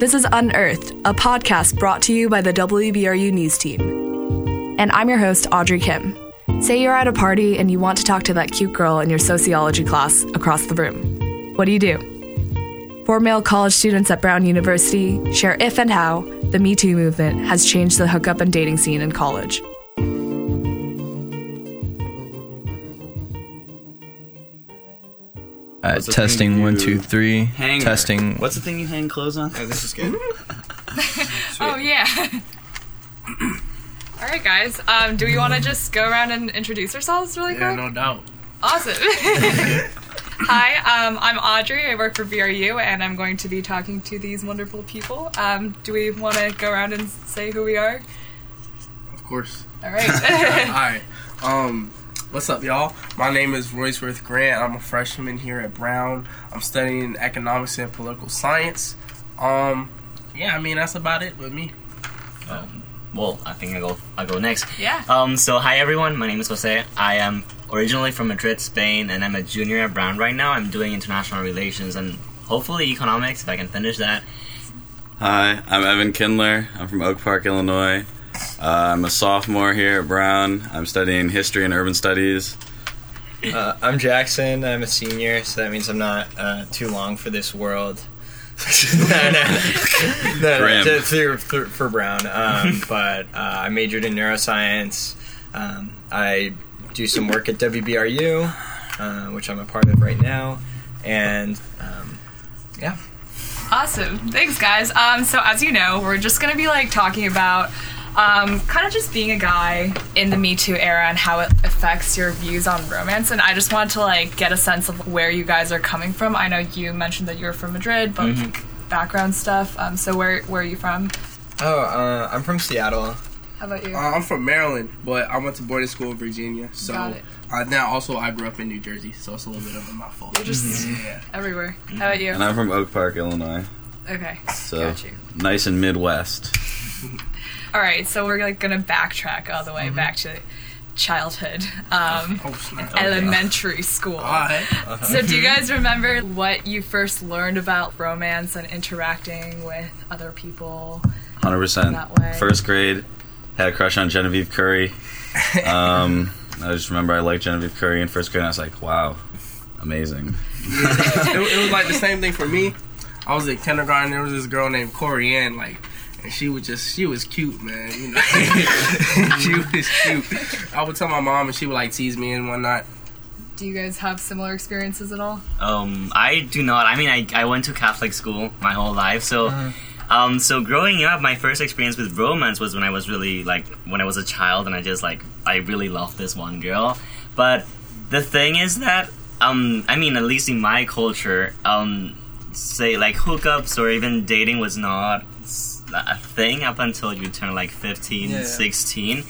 This is Unearthed, a podcast brought to you by the WBRU News Team. And I'm your host, Audrey Kim. Say you're at a party and you want to talk to that cute girl in your sociology class across the room. What do you do? Four male college students at Brown University share if and how the Me Too movement has changed the hookup and dating scene in college. Testing thing one, you- two, three. Hanger. Testing. What's the thing you hang clothes on? Oh, this is good. Oh yeah. All right, guys. Um, do we want to just go around and introduce ourselves really yeah, quick? no doubt. Awesome. Hi, um, I'm Audrey. I work for VRU, and I'm going to be talking to these wonderful people. Um, do we want to go around and say who we are? Of course. All right. All right. Um, what's up, y'all? My name is Royceworth Grant. I'm a freshman here at Brown. I'm studying economics and political science. Um, yeah, I mean that's about it with me. Um, well, I think I go. I go next. yeah. Um. So, hi everyone. My name is Jose. I am originally from Madrid, Spain, and I'm a junior at Brown right now. I'm doing international relations and hopefully economics if I can finish that. Hi, I'm Evan Kindler. I'm from Oak Park, Illinois. Uh, I'm a sophomore here at Brown. I'm studying history and urban studies. Uh, I'm Jackson. I'm a senior, so that means I'm not uh, too long for this world. no, no, no, no, no Grim. to- for, for, for Brown. Um, but uh, I majored in neuroscience. Um, I do some work at WBRU, uh, which I'm a part of right now, and um, yeah. Awesome. Thanks, guys. Um, so, as you know, we're just going to be like talking about um, kind of just being a guy in the Me Too era and how it affects your views on romance. And I just wanted to like get a sense of where you guys are coming from. I know you mentioned that you're from Madrid, but like, background stuff. Um, so, where where are you from? Oh, uh, I'm from Seattle. How about you? Uh, I'm from Maryland, but I went to boarding school in Virginia. So Got it. uh, now also I grew up in New Jersey, so it's a little bit of a mouthful. You're just Yeah. everywhere. How about you? And I'm from Oak Park, Illinois. Okay. So Got you. nice and Midwest. All right, so we're like gonna backtrack all the way back to childhood, um, Oh snap! elementary school. All right. So, do you guys remember what you first learned about romance and interacting with other people? 100%. That way. First grade, had a crush on Genevieve Curry. Um, I just remember I liked Genevieve Curry in first grade, and I was like, wow, amazing. it, it was like the same thing for me. I was in kindergarten. There was this girl named Corey Ann, like, and she was just she was cute, man. You know, she was cute. I would tell my mom, and she would like tease me and whatnot. Do you guys have similar experiences at all? Um, I do not. I mean, I, I went to Catholic school my whole life, so um, so growing up, my first experience with romance was when I was really like when I was a child, and I just like I really loved this one girl. But the thing is that um, I mean, at least in my culture, um, say like hookups or even dating was not s- a thing up until you turn like 15, Yeah. 16.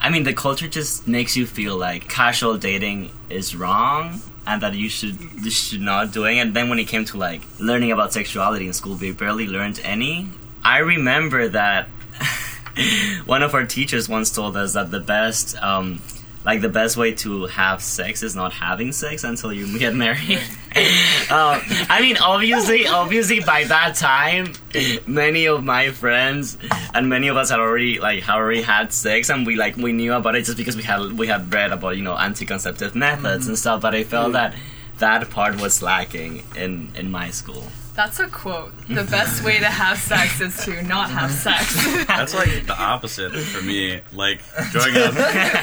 I mean, the culture just makes you feel like casual dating is wrong and that you should you should not doing it. And then when it came to like learning about sexuality in school, we barely learned any. I remember that one of our teachers once told us that the best um, like the best way to have sex is not having sex until you get married. um, I mean, obviously, obviously, by that time, many of my friends and many of us had already like had already had sex, and we like we knew about it just because we had we had read about you know anti-conceptive methods and stuff. But I felt that that part was lacking in in my school. That's a quote. The best way to have sex is to not have sex. That's like the opposite for me. Like growing up,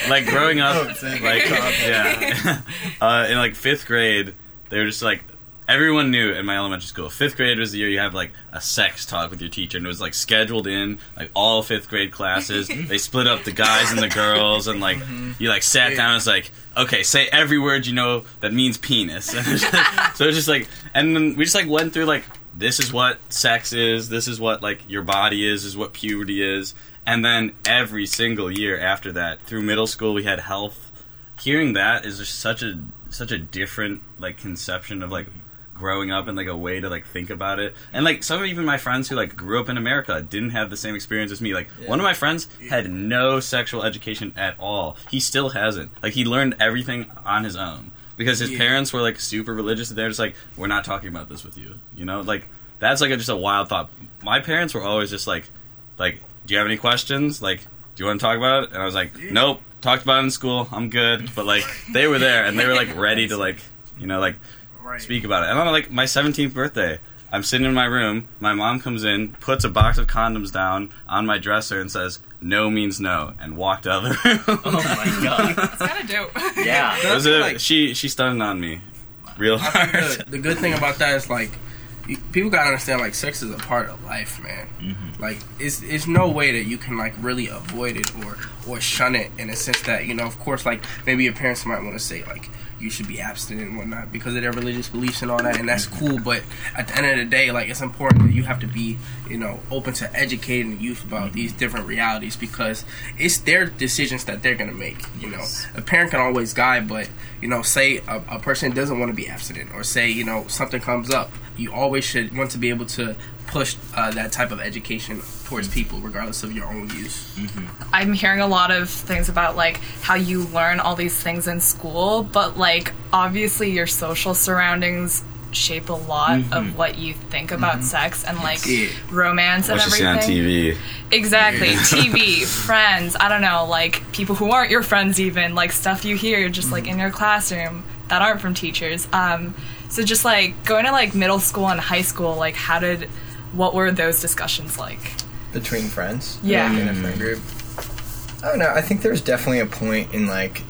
like growing up, like yeah, uh, in like fifth grade, they were just like everyone knew in my elementary school. Fifth grade was the year you have like a sex talk with your teacher, and it was like scheduled in like all fifth grade classes. they split up the guys and the girls, and like mm-hmm. you like sat down. and It's like okay, say every word you know that means penis. And it's like- so it's just like, and then we just like went through like this is what sex is, this is what like your body is, this is what puberty is, and then every single year after that, through middle school, we had health. Hearing that is just such a such a different like conception of like growing up and like a way to like think about it. And like some of even my friends who like grew up in America didn't have the same experience as me. Like one of my friends had no sexual education at all. He still hasn't. Like he learned everything on his own because his Yeah. parents were like super religious and they're just like we're not talking about this with you. You know? Like that's like a, just a wild thought. My parents were always just like, like, do you have any questions? Like, do you want to talk about it? And I was like, nope. Talked about it in school. I'm good. But like, they were there and they were like ready to like, you know, like Right. speak about it. And on like my 17th birthday, I'm sitting in my room. My mom comes in, puts a box of condoms down on my dresser, and says, "No means no," and walked out of the room. Oh my god. It's kind of dope. Yeah. It was a- Like- she she stunned on me, real hard. the, the good thing about that is like people gotta understand like sex is a part of life, man. Mm-hmm. Like it's it's no way that you can like really avoid it or or shun it in a sense that you know of course like maybe your parents might want to say like you should be abstinent and whatnot because of their religious beliefs and all that and that's cool but at the end of the day like it's important that you have to be you know open to educating the youth about these different realities because it's their decisions that they're gonna make you know. A parent can always guide but you know say a, a person doesn't want to be abstinent or say you know something comes up you always should want to be able to push uh, that type of education towards people regardless of your own views I'm hearing a lot of things about like how you learn all these things in school, but like obviously your social surroundings shape a lot of what you think about sex and like Yeah. romance and What you see on everything. TV. Exactly. TV, friends, I don't know, like people who aren't your friends even, like stuff you hear just like in your classroom that aren't from teachers. Um so just like going to like middle school and high school, like how did what were those discussions like? between friends. Yeah. like, in a friend group. I don't know. I think there's definitely a point in like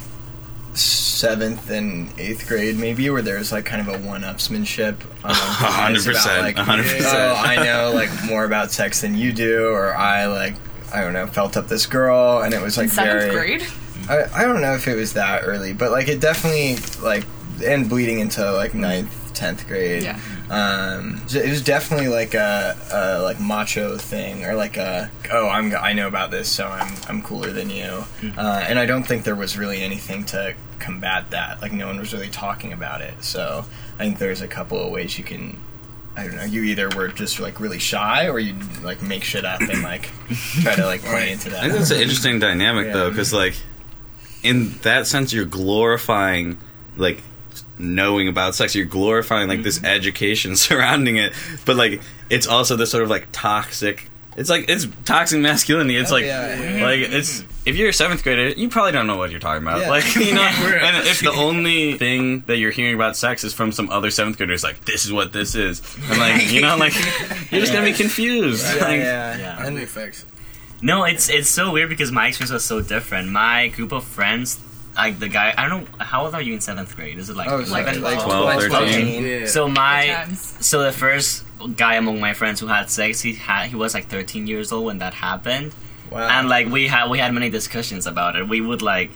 seventh and eighth grade, maybe, where there's like kind of a one-upsmanship. Um, hundred about, percent, like, a hundred Oh, percent. I know like more about sex than you do, or I like I don't know felt up this girl, and it was like Seventh very. grade? I, I don't know if it was that early, but like it definitely like and bleeding into like ninth, tenth grade. Yeah. Um, it was definitely like a, a like macho thing, or like a oh I'm I know about this, so I'm I'm cooler than you. Uh, and I don't think there was really anything to combat that. Like no one was really talking about it. So I think there's a couple of ways you can. I don't know. You either were just like really shy, or you like make shit up and like try to like play into that. I think that's an interesting dynamic Yeah. though, because like in that sense, you're glorifying like knowing about sex. You're glorifying like this mm-hmm. education surrounding it, but like it's also this sort of like toxic. It's like it's toxic masculinity. It's Oh, like yeah. like it's if you're a seventh grader, you probably don't know what you're talking about. Yeah. Like you know, and if the only thing that you're hearing about sex is from some other seventh grader, it's like this is what this is, and like you know, like you're just gonna be confused. Yeah, Like, yeah. Yeah. That's And- big facts. No, it's it's so weird because my experience was so different. My group of friends, like the guy, I don't know how old are you in seventh grade? Is it like Oh, it's eleven, like, like 12? 12, 12, 13. Yeah. So my so the first guy among my friends who had sex, he had he was like 13 years old when that happened, Wow. and like we had we had many discussions about it. We would like.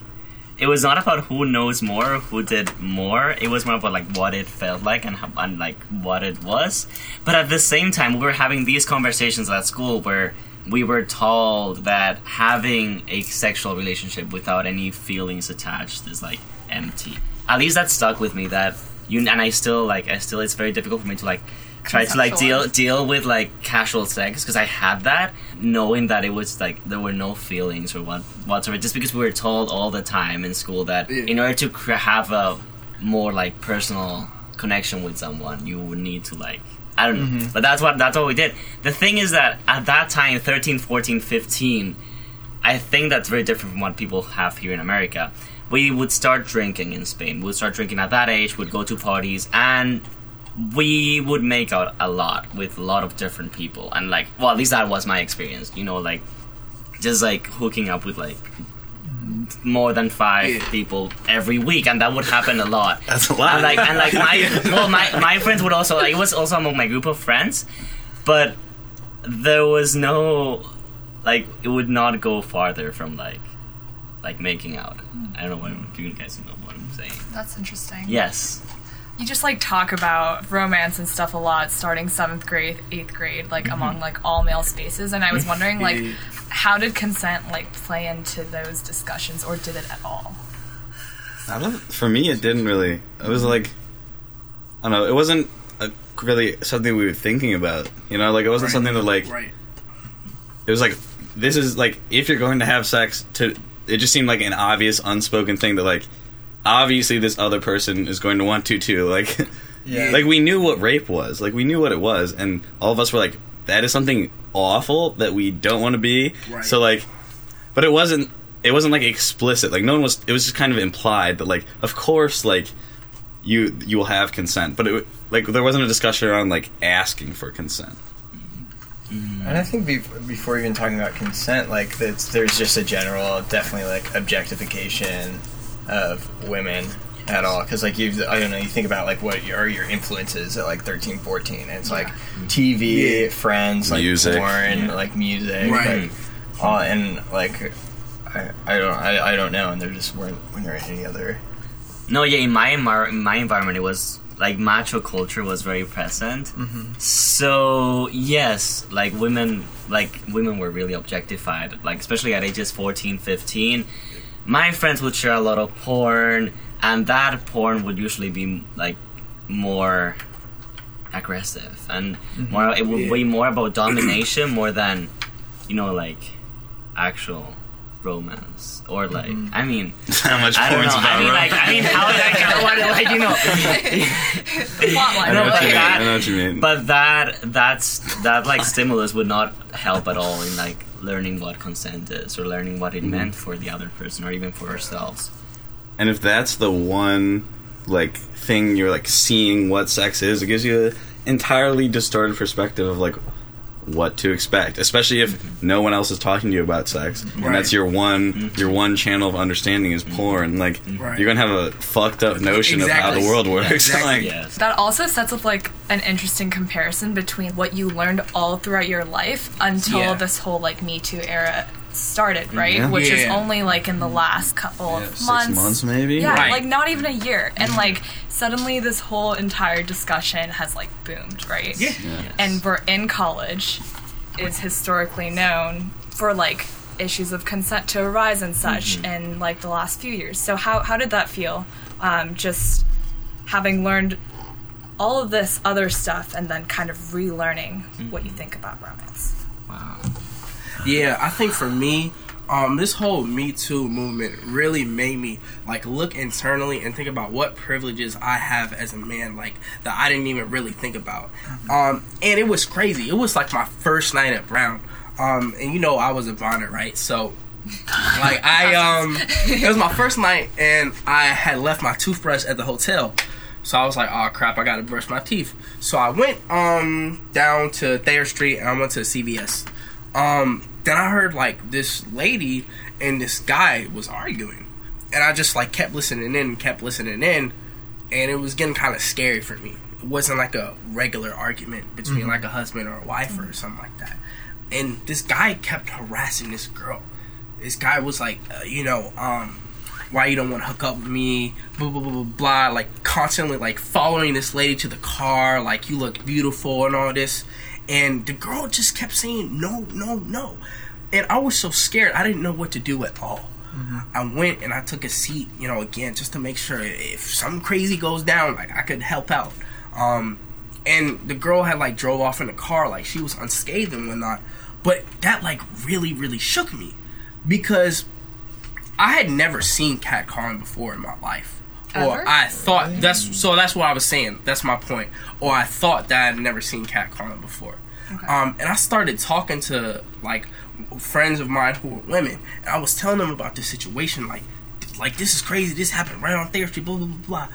It was not about who knows more, who did more. It was more about like what it felt like and, how, and like what it was. But at the same time, we were having these conversations at school where we were told that having a sexual relationship without any feelings attached is like empty. At least that stuck with me. That you and I still like. I still. It's very difficult for me to like try to like deal deal with like casual sex because I had that knowing that it was like there were no feelings or what whatsoever. Just because we were told all the time in school that Yeah. in order to cr- have a more like personal connection with someone, you would need to like I don't know. Mm-hmm. But that's what that's what we did. The thing is that at that time 13, 14, 15, I think that's very different from what people have here in America. We would start drinking in Spain. We'd start drinking at that age, we'd go to parties and we would make out a lot with a lot of different people and like well at least that was my experience you know like just like hooking up with like more than five Yeah. people every week and that would happen a lot That's a lot. and like and like my well my my friends would also like it was also among my group of friends but there was no like it would not go farther from like like making out i don't know what if you guys know what i'm saying That's interesting. yes You just like talk about romance and stuff a lot starting seventh grade, eighth grade, like mm-hmm. among like all male spaces. And I was wondering like Yeah. How did consent like play into those discussions or did it at all? I don't, for me, it didn't really. It was like, I don't know. It wasn't a, really something we were thinking about. You know, like it wasn't Right. something that like Right. it was like this is like if you're going to have sex to. It just seemed like an obvious, unspoken thing that like obviously this other person is going to want to too. Like Yeah. Like we knew what rape was. Like we knew what it was, and all of us were like, "That is something awful that we don't want to be." Right. So like, but it wasn't. It wasn't like explicit. Like no one was. It was just kind of implied that like, of course, like you you will have consent, but it like there wasn't a discussion around like asking for consent. Mm-hmm. And I think be- before even talking about consent, like that's, there's just a general, definitely like objectification of women at all. Because like you, I don't know, you think about like what your, are your influences at like 13, 14. And it's like TV, Yeah. friends, like Music. porn, like music, Right. like all, and like I, I don't, I, I don't know. And there just weren't, weren't there any other. No, yeah, in my envir- in my environment, it was like macho culture was very present. Mm-hmm. So yes, like women, like women were really objectified. Like especially at ages 14, 15. My friends would share a lot of porn, and that porn would usually be like more aggressive and more. It would Yeah. be more about domination more than you know like actual romance or like I mean How much I don't porn's know. about I mean, like, I mean, how like, I want to, like, you know, Plot. I know what but you mean. that- I know what you mean. but that that's that like stimulus would not help at all in like learning what consent is or learning what it Mm-hmm. meant for the other person or even for ourselves. And if that's the one like thing you're like seeing what sex is, it gives you an entirely distorted perspective of like what to expect, especially if mm-hmm. no one else is talking to you about sex, and that's your one mm-hmm. your one channel of understanding is mm-hmm. porn. Like Right. you're gonna have a fucked up notion of how the world works. Exactly. like, Yes. That also sets up like an interesting comparison between what you learned all throughout your life until Yeah. this whole like Me Too era started, mm-hmm. right? Yeah. Which is only like in the last couple yeah, of six months. months maybe. Yeah, Right. like not even a year. And mm-hmm. like suddenly this whole entire discussion has like boomed, right? Yeah. And we're in college is historically known for like issues of consent to arise and such mm-hmm. in like the last few years. So how how did that feel? Um, just having learned all of this other stuff and then kind of relearning what you think about romance. Wow. Yeah, I think for me, um, this whole Me Too movement really made me like look internally and think about what privileges I have as a man, like that I didn't even really think about. Um, and it was crazy. It was like my first night at Brown. Um, and you know I was a bonnet, right? So like I um it was my first night and I had left my toothbrush at the hotel. So I was like, oh crap, I gotta brush my teeth. So I went um down to Thayer Street and I went to CVS. Um then I heard like this lady and this guy was arguing. And I just like kept listening in and kept listening in and it was getting kind of scary for me. It wasn't like a regular argument between like a husband or a wife or something like that. And this guy kept harassing this girl this guy was like, uh, you know, um, why you don't want to hook up with me, blah, blah, blah, blah, blah, like constantly like following this lady to the car, like you look beautiful and all this. And the girl just kept saying, no, no, no. And I was so scared, I didn't know what to do at all. I went and I took a seat, you know, again, just to make sure if something crazy goes down, like I could help out. Um, and the girl had like drove off in the car, like she was unscathed and whatnot. But that like really, really shook me because I had never seen Cat catcalling before in my life. Or I thought that's so that's what I was saying. That's my point. Or I thought that I'd never seen catcalling before. Um, and I started talking to like friends of mine who were women, and I was telling them about this situation. Like, like this is crazy. This happened right on Thayer Street. Blah blah blah blah.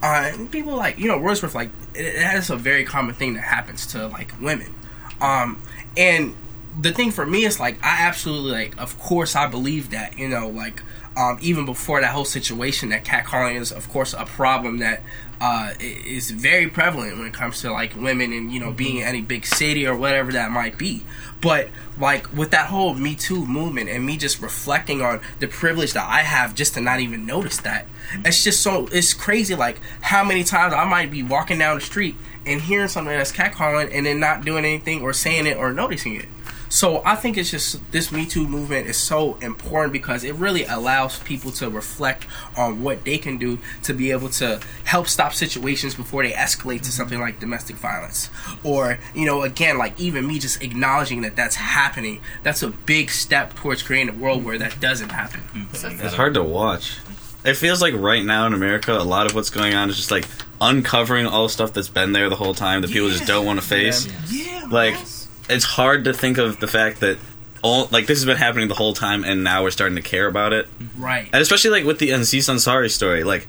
Uh, and people like you know Wordsworth like it, it has a very common thing that happens to like women. Um, and the thing for me is like I absolutely like of course I believe that you know like um, even before that whole situation that catcalling is of course a problem that uh, is very prevalent when it comes to like women and you know being in any big city or whatever that might be. But like with that whole me too movement and me just reflecting on the privilege that i have just to not even notice that it's just so it's crazy like how many times i might be walking down the street and hearing something that's catcalling and then not doing anything or saying it or noticing it so I think it's just this Me Too movement is so important because it really allows people to reflect on what they can do to be able to help stop situations before they escalate to something like domestic violence. Or, you know, again, like even me just acknowledging that that's happening, that's a big step towards creating a world where that doesn't happen. It's hard to watch. It feels like right now in America, a lot of what's going on is just like uncovering all the stuff that's been there the whole time that people just don't want to face. Yeah, Like, man. It's hard to think of the fact that all like this has been happening the whole time, and now we're starting to care about it. right. And especially like with the Aziz Ansari story, like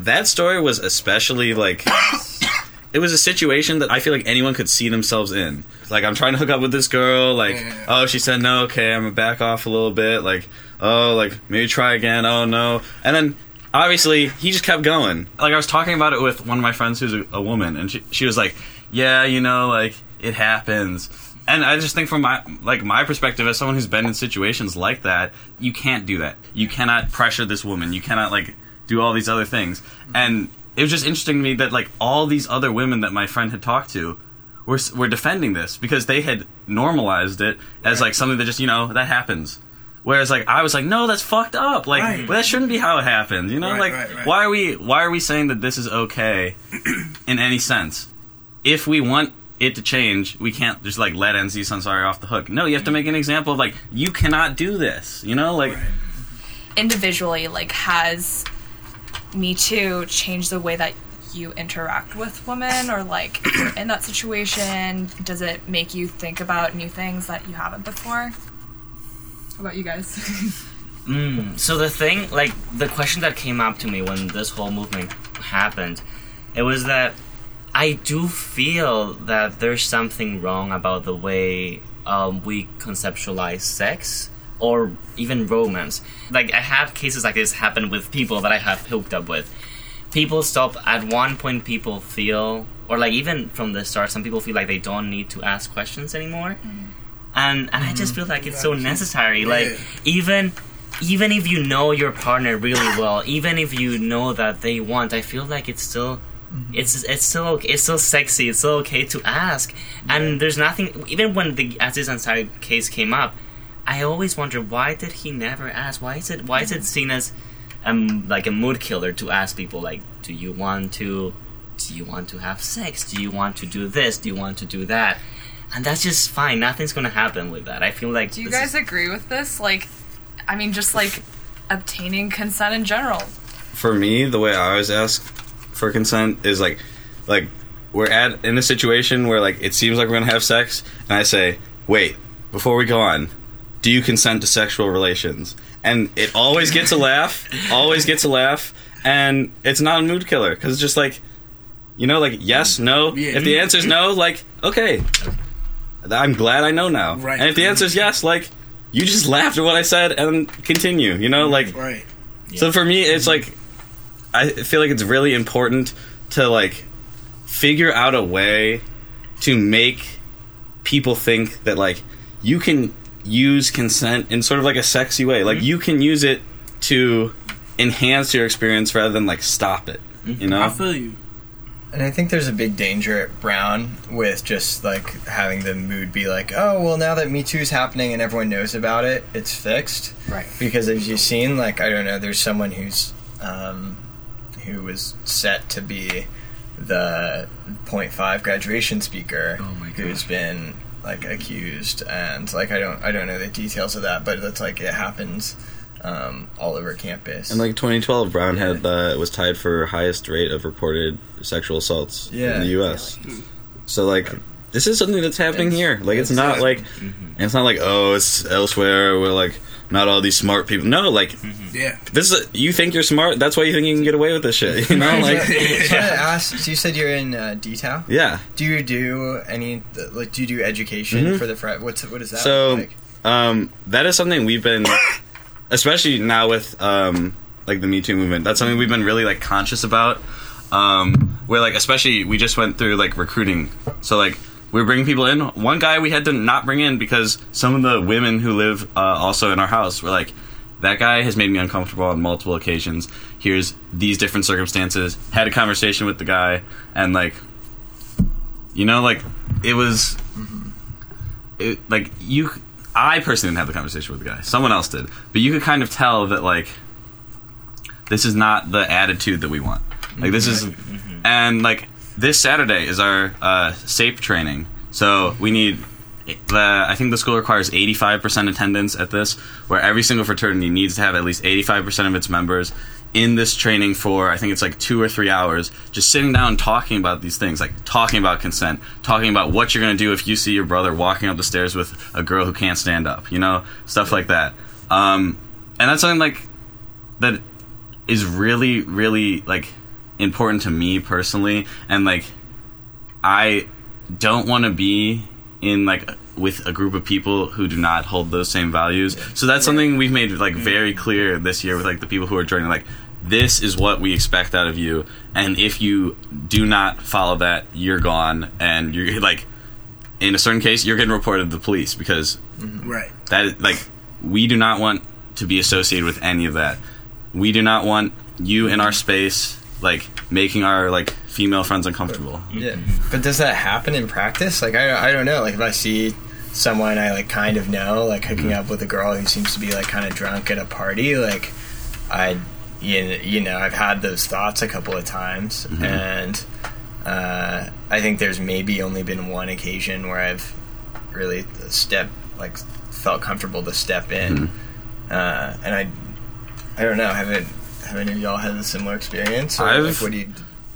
that story was especially like it was a situation that I feel like anyone could see themselves in. Like I'm trying to hook up with this girl, like Yeah. oh she said no, okay, I'm gonna back off a little bit, like oh like maybe try again, oh no, and then obviously he just kept going. Like I was talking about it with one of my friends who's a, a woman, and she she was like, yeah, you know, like it happens. And I just think from my like my perspective as someone who's been in situations like that, you can't do that. You cannot pressure this woman. You cannot like do all these other things. And it was just interesting to me that like all these other women that my friend had talked to were were defending this because they had normalized it as like something that just you know that happens. Whereas like I was like, no, that's fucked up. Like Right. well, that shouldn't be how it happens. You know, Right, like right, why are we why are we saying that this is okay in any sense? If we want it to change, we can't just like let Aziz Ansari off the hook. No, you have to make an example of like you cannot do this. You know, like individually like has me too changed the way that you interact with women or like if you're in that situation does it make you think about new things that you haven't before how about you guys Mm, so the thing, like the question that came up to me when this whole movement happened, it was that I do feel that there's something wrong about the way um, we conceptualize sex or even romance. Like I have cases like this happen with people that I have hooked up with. People stop at one point. People feel, or like even from the start, some people feel like they don't need to ask questions anymore. And and I just feel like it's so necessary. Like even even if you know your partner really well, even if you know that they want, I feel like it's still it's it's still okay, it's still sexy. It's still okay to ask. And there's nothing. Even when the Aziz Ansari case came up, I always wonder why did he never ask? Why is it why is it seen as um like a mood killer to ask people like, do you want to do you want to have sex? Do you want to do this? Do you want to do that? And that's just fine. Nothing's gonna happen with that. I feel like do you guys is- agree with this like i mean just like obtaining consent in general for me, the way I always ask for consent is like, like we're at in a situation where like it seems like we're gonna have sex, and I say, wait, before we go on, do you consent to sexual relations? And it always gets a laugh, always gets a laugh, and it's not a mood killer because it's just like, you know, like yes, no. Yeah. If the answer is no, like okay, I'm glad I know now. Right. And if the answer is yes, like you just laughed at what I said and continue. You know, like Right. so for me, it's like I feel like it's really important to like figure out a way to make people think that like you can use consent in sort of like a sexy way. Like you can use it to enhance your experience rather than like stop it. You know? I feel you. And I think there's a big danger at Brown with just like having the mood be like, oh, well, now that Me Too is happening and everyone knows about it, it's fixed. right Because as you've seen, like, I don't know, there's someone who's, um, who was set to be the 0.5 graduation speaker Oh my who's God. been like accused and like I don't I don't know the details of that but it's like it happens um, all over campus And like 2012, Brown had uh, was tied for highest rate of reported sexual assaults Yeah. in the U.S. So like, this is something that's happening It's- here. Like, it's, it's, not like it's not like oh, it's elsewhere. We're like not all these smart people. No, like Yeah. this is you think you're smart. That's why you think you can get away with this shit. You know, like so, so I asked, so you said you're in uh, DTAL. yeah. Do you do any like do you do education Mhm. for the frat? What's what is that So- like? Um, that is something we've been, especially now with um, like the Me Too movement. That's something we've been really like conscious about. Um, where like especially we just went through like recruiting. So like we were bringing people in. One guy we had to not bring in because some of the women who live uh, also in our house were like, that guy has made me uncomfortable on multiple occasions. Here's these different circumstances. Had a conversation with the guy and like, you know, like it was it, like you i personally didn't have the conversation with the guy someone else did but you could kind of tell that like this is not the attitude that we want like this is and like this saturday is our uh SAPE training so we need the i think the school requires 85% attendance at this where every single fraternity needs to have at least 85% of its members in this training for I think it's like two or three hours, just sitting down talking about these things, like talking about consent, talking about what you're gonna do if you see your brother walking up the stairs with a girl who can't stand up, you know, stuff like that. Um, and that's something like that is really, really like important to me personally, and like I don't want to be in like with a group of people who do not hold those same values. So that's something we've made like mm-hmm. very clear this year with like the people who are joining. Like this is what we expect out of you, and if you do not follow that, you're gone, and you're like in a certain case you're getting reported to the police because mm-hmm. Right. that like we do not want to be associated with any of that. We do not want you in our space like making our like female friends uncomfortable. Yeah, but does that happen in practice? Like, I, I don't know. Like, if I see someone I like kind of know, like hooking up with a girl who seems to be like kind of drunk at a party, like, I, you, you know, I've had those thoughts a couple of times, and uh, I think there's maybe only been one occasion where I've really step like felt comfortable to step in, uh, and I, I don't know. Haven't have any of y'all had a similar experience? Or, I've- like, what do you?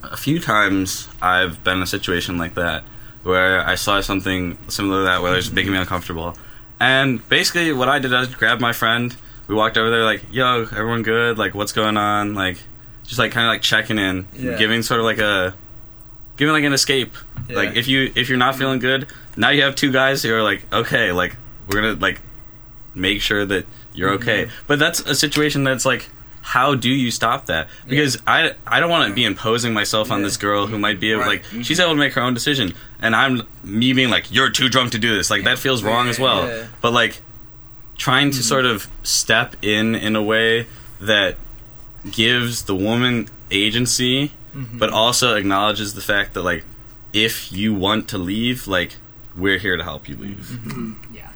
a few times I've been in a situation like that where I saw something similar to that where it was making me uncomfortable. And basically what I did I grabbed my friend, we walked over there like, yo, everyone good? Like what's going on? Like just like kinda like checking in. Yeah. Giving sort of like a giving like an escape. Yeah. Like if you if you're not feeling good, now you have two guys who are like, okay, like we're gonna like make sure that you're okay. Mm-hmm. But that's a situation that's like how do you stop that? Because I I don't want to be imposing myself on Yeah. this girl who might be able Right. like she's mm-hmm. able to make her own decision, and I'm me being like you're too drunk to do this. Like that feels wrong as well. Yeah. But like trying to mm-hmm. sort of step in in a way that gives the woman agency, mm-hmm. but also acknowledges the fact that like if you want to leave, like we're here to help you leave. Yeah.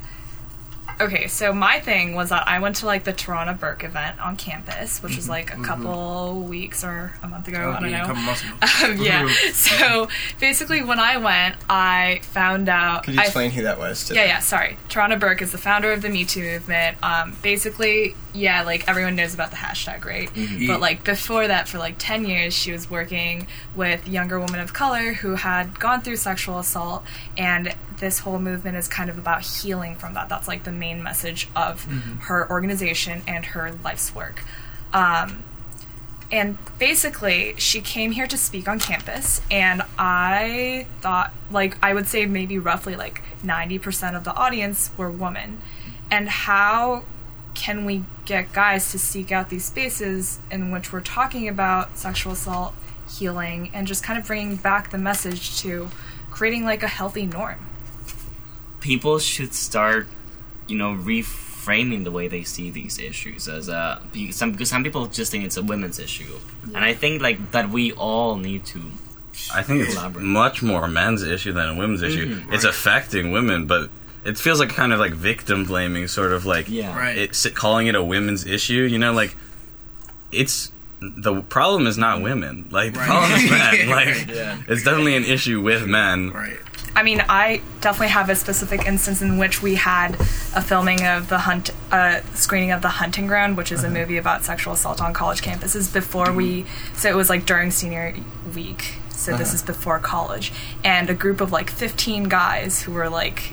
Okay, so my thing was that I went to like the Tarana Burke event on campus, which was like a couple weeks or a month ago. I don't Yeah, a know. couple months ago. Um, yeah. So basically, when I went, I found out. Could you I- explain who that was? To yeah, yeah, sorry. Tarana Burke is the founder of the Me Too movement. Um, basically, yeah, like everyone knows about the hashtag, right? But like before that, for like 10 years, she was working with younger women of color who had gone through sexual assault, and this whole movement is kind of about healing from that. That's like the main message of her organization and her life's work. Um, and basically she came here to speak on campus and i thought like i would say maybe roughly like 90% of the audience were women and how can we get guys to seek out these spaces in which we're talking about sexual assault healing and just kind of bringing back the message to creating like a healthy norm people should start, you know, reframing the way they see these issues as a be- some because some people just think it's a women's issue, and I think like that we all need to. I think it's Elaborate. much more a men's issue than a women's issue. Mm-hmm, it's affecting women, but it feels like kind of like victim blaming, sort of like Yeah. Right. it's calling it a women's issue. You know, like it's the problem is not women. Like the Right. problem is men. Like Yeah. it's definitely an issue with men. Right. I mean, I definitely have a specific instance in which we had a filming of the hunt, uh, screening of the Hunting Ground, which is a movie about sexual assault on college campuses. Before we, so it was like during senior week. So this is before college, and a group of like 15 guys who were like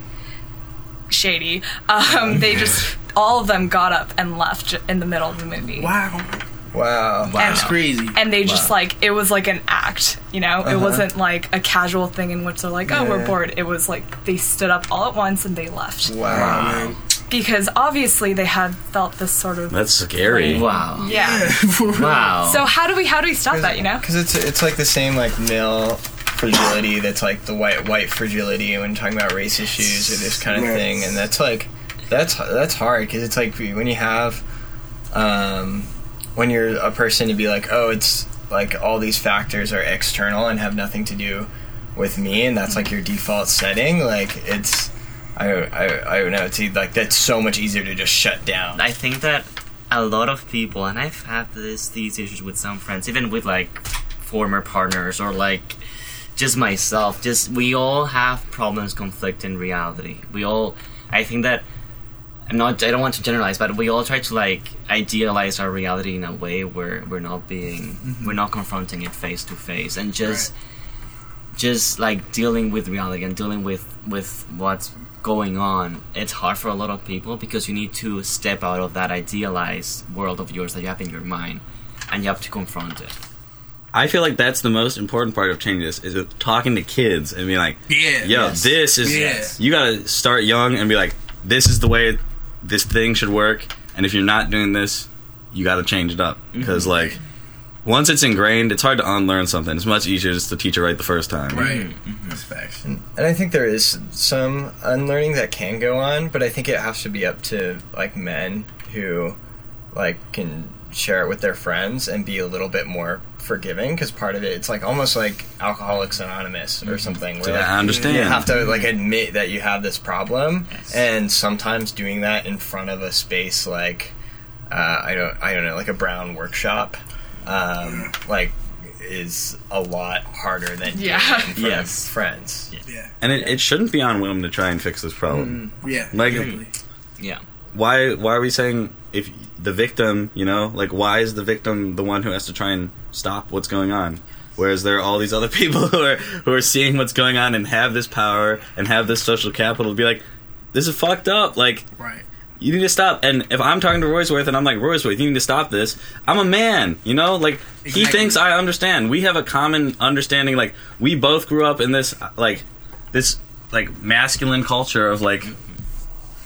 shady. Um, they just all of them got up and left in the middle of the movie. Wow. Wow. Wow! That's crazy. And they just like it was like an act, you know. It wasn't like a casual thing in which they're like, "Oh, we're bored." It was like they stood up all at once and they left Wow. man. because obviously they had felt this sort of That's scary. Wow. yeah. Wow. So how do we how do we stop that? You know? Because it's it's like the same like male fragility that's like the white white fragility when talking about race issues or this kind of Yes. thing, and that's like that's that's hard because it's like when you have um when you're a person to be like oh it's like all these factors are external and have nothing to do with me and that's like your default setting like it's I I, I don't know it's like that's so much easier to just shut down I think that a lot of people, and I've had this these issues with some friends, even with like former partners or like just myself. Just we all have problems conflict in reality. We all. I think that I'm not. I don't want to generalize, but we all try to like idealize our reality in a way where we're not being, mm-hmm. we're not confronting it face to face, and just, just like dealing with reality and dealing with with what's going on. It's hard for a lot of people because you need to step out of that idealized world of yours that you have in your mind, and you have to confront it. I feel like that's the most important part of changing this is talking to kids and being like, Yeah. yo, Yes. this is Yes. you gotta start young and be like, this is the way this thing should work, and if you're not doing this, you gotta change it up mm-hmm. because like once it's ingrained, it's hard to unlearn something. It's much easier just to teach it right the first time. Right. Mm-hmm. Mm-hmm. That's facts. And I think there is some unlearning that can go on, but I think it has to be up to like men who like can share it with their friends and be a little bit more forgiving because part of it it's like almost like alcoholics anonymous or something where Yeah, like, I understand. you have to like admit that you have this problem Yes. and sometimes doing that in front of a space like uh, I don't I don't know like a brown workshop um, like is a lot harder than Yeah. in front of Yes. friends Yeah. And it, it shouldn't be on women to try and fix this problem. Yeah. Like- exactly. Yeah. Why why are we saying if the victim, you know, like why is the victim the one who has to try and stop what's going on? Whereas there are all these other people who are who are seeing what's going on and have this power and have this social capital to be like, this is fucked up. Like Right. you need to stop. And if I'm talking to Roysworth and I'm like, Roysworth, you need to stop this. I'm a man, you know? Like, he thinks I understand. We have a common understanding. Like, we both grew up in this, like, this, like, masculine culture of, like,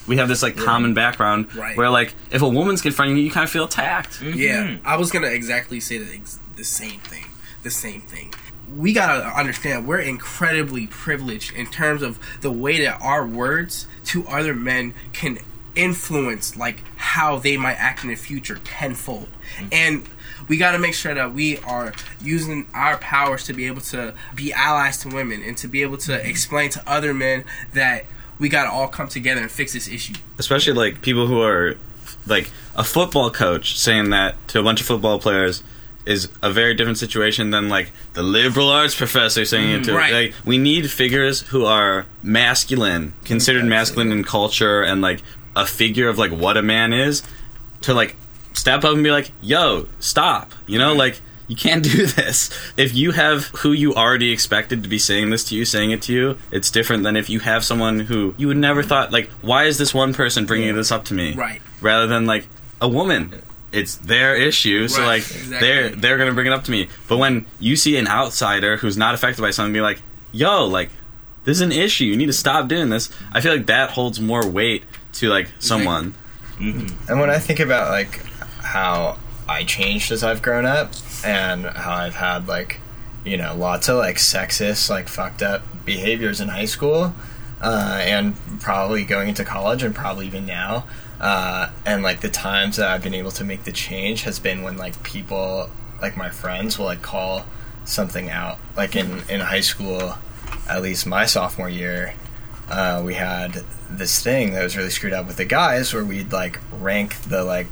we have this, like, common background Right. where, like, if a woman's confronting you, you kind of feel attacked. Yeah, mm-hmm. I was gonna exactly say the, ex- the same thing. The same thing. We gotta understand we're incredibly privileged in terms of the way that our words to other men can influence like how they might act in the future tenfold. Mm-hmm. And we got to make sure that we are using our powers to be able to be allies to women and to be able to mm-hmm. explain to other men that we got to all come together and fix this issue. Especially, like, people who are, like, a football coach saying that to a bunch of football players is a very different situation than like the liberal arts professor saying it mm, to right. like we need figures who are masculine considered masculine in culture and like a figure of like what a man is to like step up and be like yo stop you know mm. like you can't do this. If you have who you already expected to be saying this to you saying it to you it's different than if you have someone who you would never thought like why is this one person bringing this up to me? Right. rather than like a woman. It's their issue so Right, like exactly. they're they're gonna bring it up to me. But when you see an outsider who's not affected by something be like yo like this is an issue. You need to stop doing this. I feel like that holds more weight to like someone. Mm-hmm. And when I think about like how I changed as I've grown up and how I've had like you know lots of like sexist like fucked up behaviors in high school uh, and probably going into college and probably even now uh, and like the times that I've been able to make the change has been when like people like my friends will like call something out. Like in in high school at least my sophomore year uh, we had this thing that was really screwed up with the guys where we'd like rank the like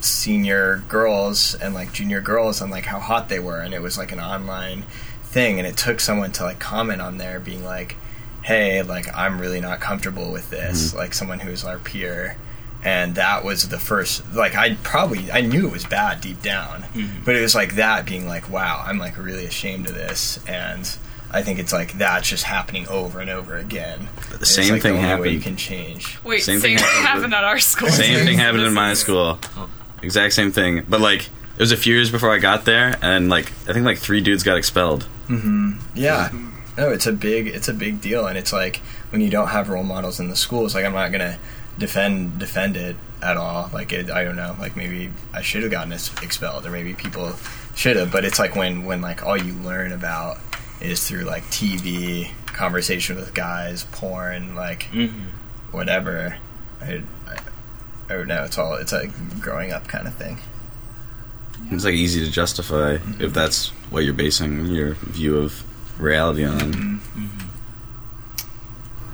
senior girls and like junior girls and like how hot they were. And it was like an online thing. And it took someone to like comment on there being like hey like i'm really not comfortable with this mm-hmm. like someone who's our peer. And that was the first like i probably i knew it was bad deep down. Mm-hmm. But it was like that being like wow i'm like really ashamed of this. And i think it's like that's just happening over and over again. The It's, same like, thing the only way happened. you can change. Wait, Same same, thing thing happened. happened at our school. same thing happened in my is- school oh. Exact same thing but like it was a few years before i got there and like i think like three dudes got expelled Yeah. No, it's a big it's a big deal and it's like when you don't have role models in the schools, like I'm not gonna defend defend it at all. Like it, I don't know, like maybe I should have gotten expelled or maybe people should have, but it's like when when like all you learn about is through like TV, conversation with guys, porn, like Mm-hmm. whatever. I, I, I don't know. It's all it's a growing up kind of thing. it's like easy to justify mm-hmm. if that's what you're basing your view of reality on mm-hmm. Mm-hmm.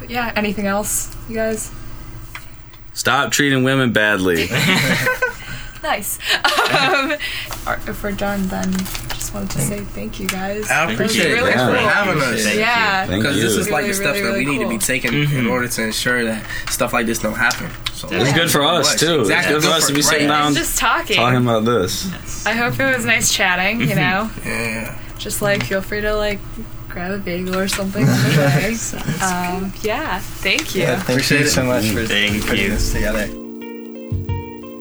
But yeah, anything else, you guys? stop treating women badly Nice. Um, or if we're done, then just wanted to say thank you guys. I appreciate really it. Thanks for having us. Thank yeah. Because this is like Really, the stuff really, that we really need to be cool. taking in order to ensure that stuff like this don't happen. So It's It's good for us too. Exactly. It's good for us to be sitting Right. down just talking. talking about this. I hope it was nice chatting, you know? Yeah. just like feel free to like grab a bagel or something on the way. um, yeah, thank you. Yeah, thank Appreciate you it. so much for Thank putting you. this together.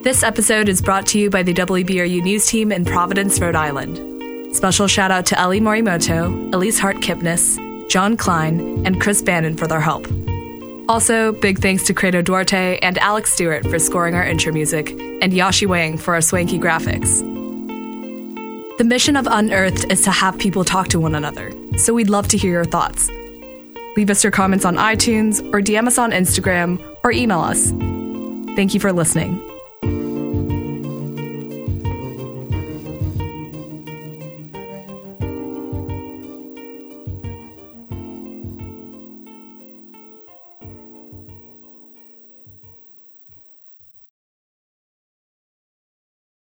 This episode is brought to you by the WBRU News Team in Providence, Rhode Island. Special shout out to Ellie Morimoto, Elise Hart Kipnis, John Klein, and Chris Bannon for their help. Also, big thanks to Credo Duarte and Alex Stewart for scoring our intro music, and Yashi Wang for our swanky graphics. The mission of Unearthed is to have people talk to one another, so we'd love to hear your thoughts. Leave us your comments on iTunes, or DM us on Instagram, or email us. Thank you for listening.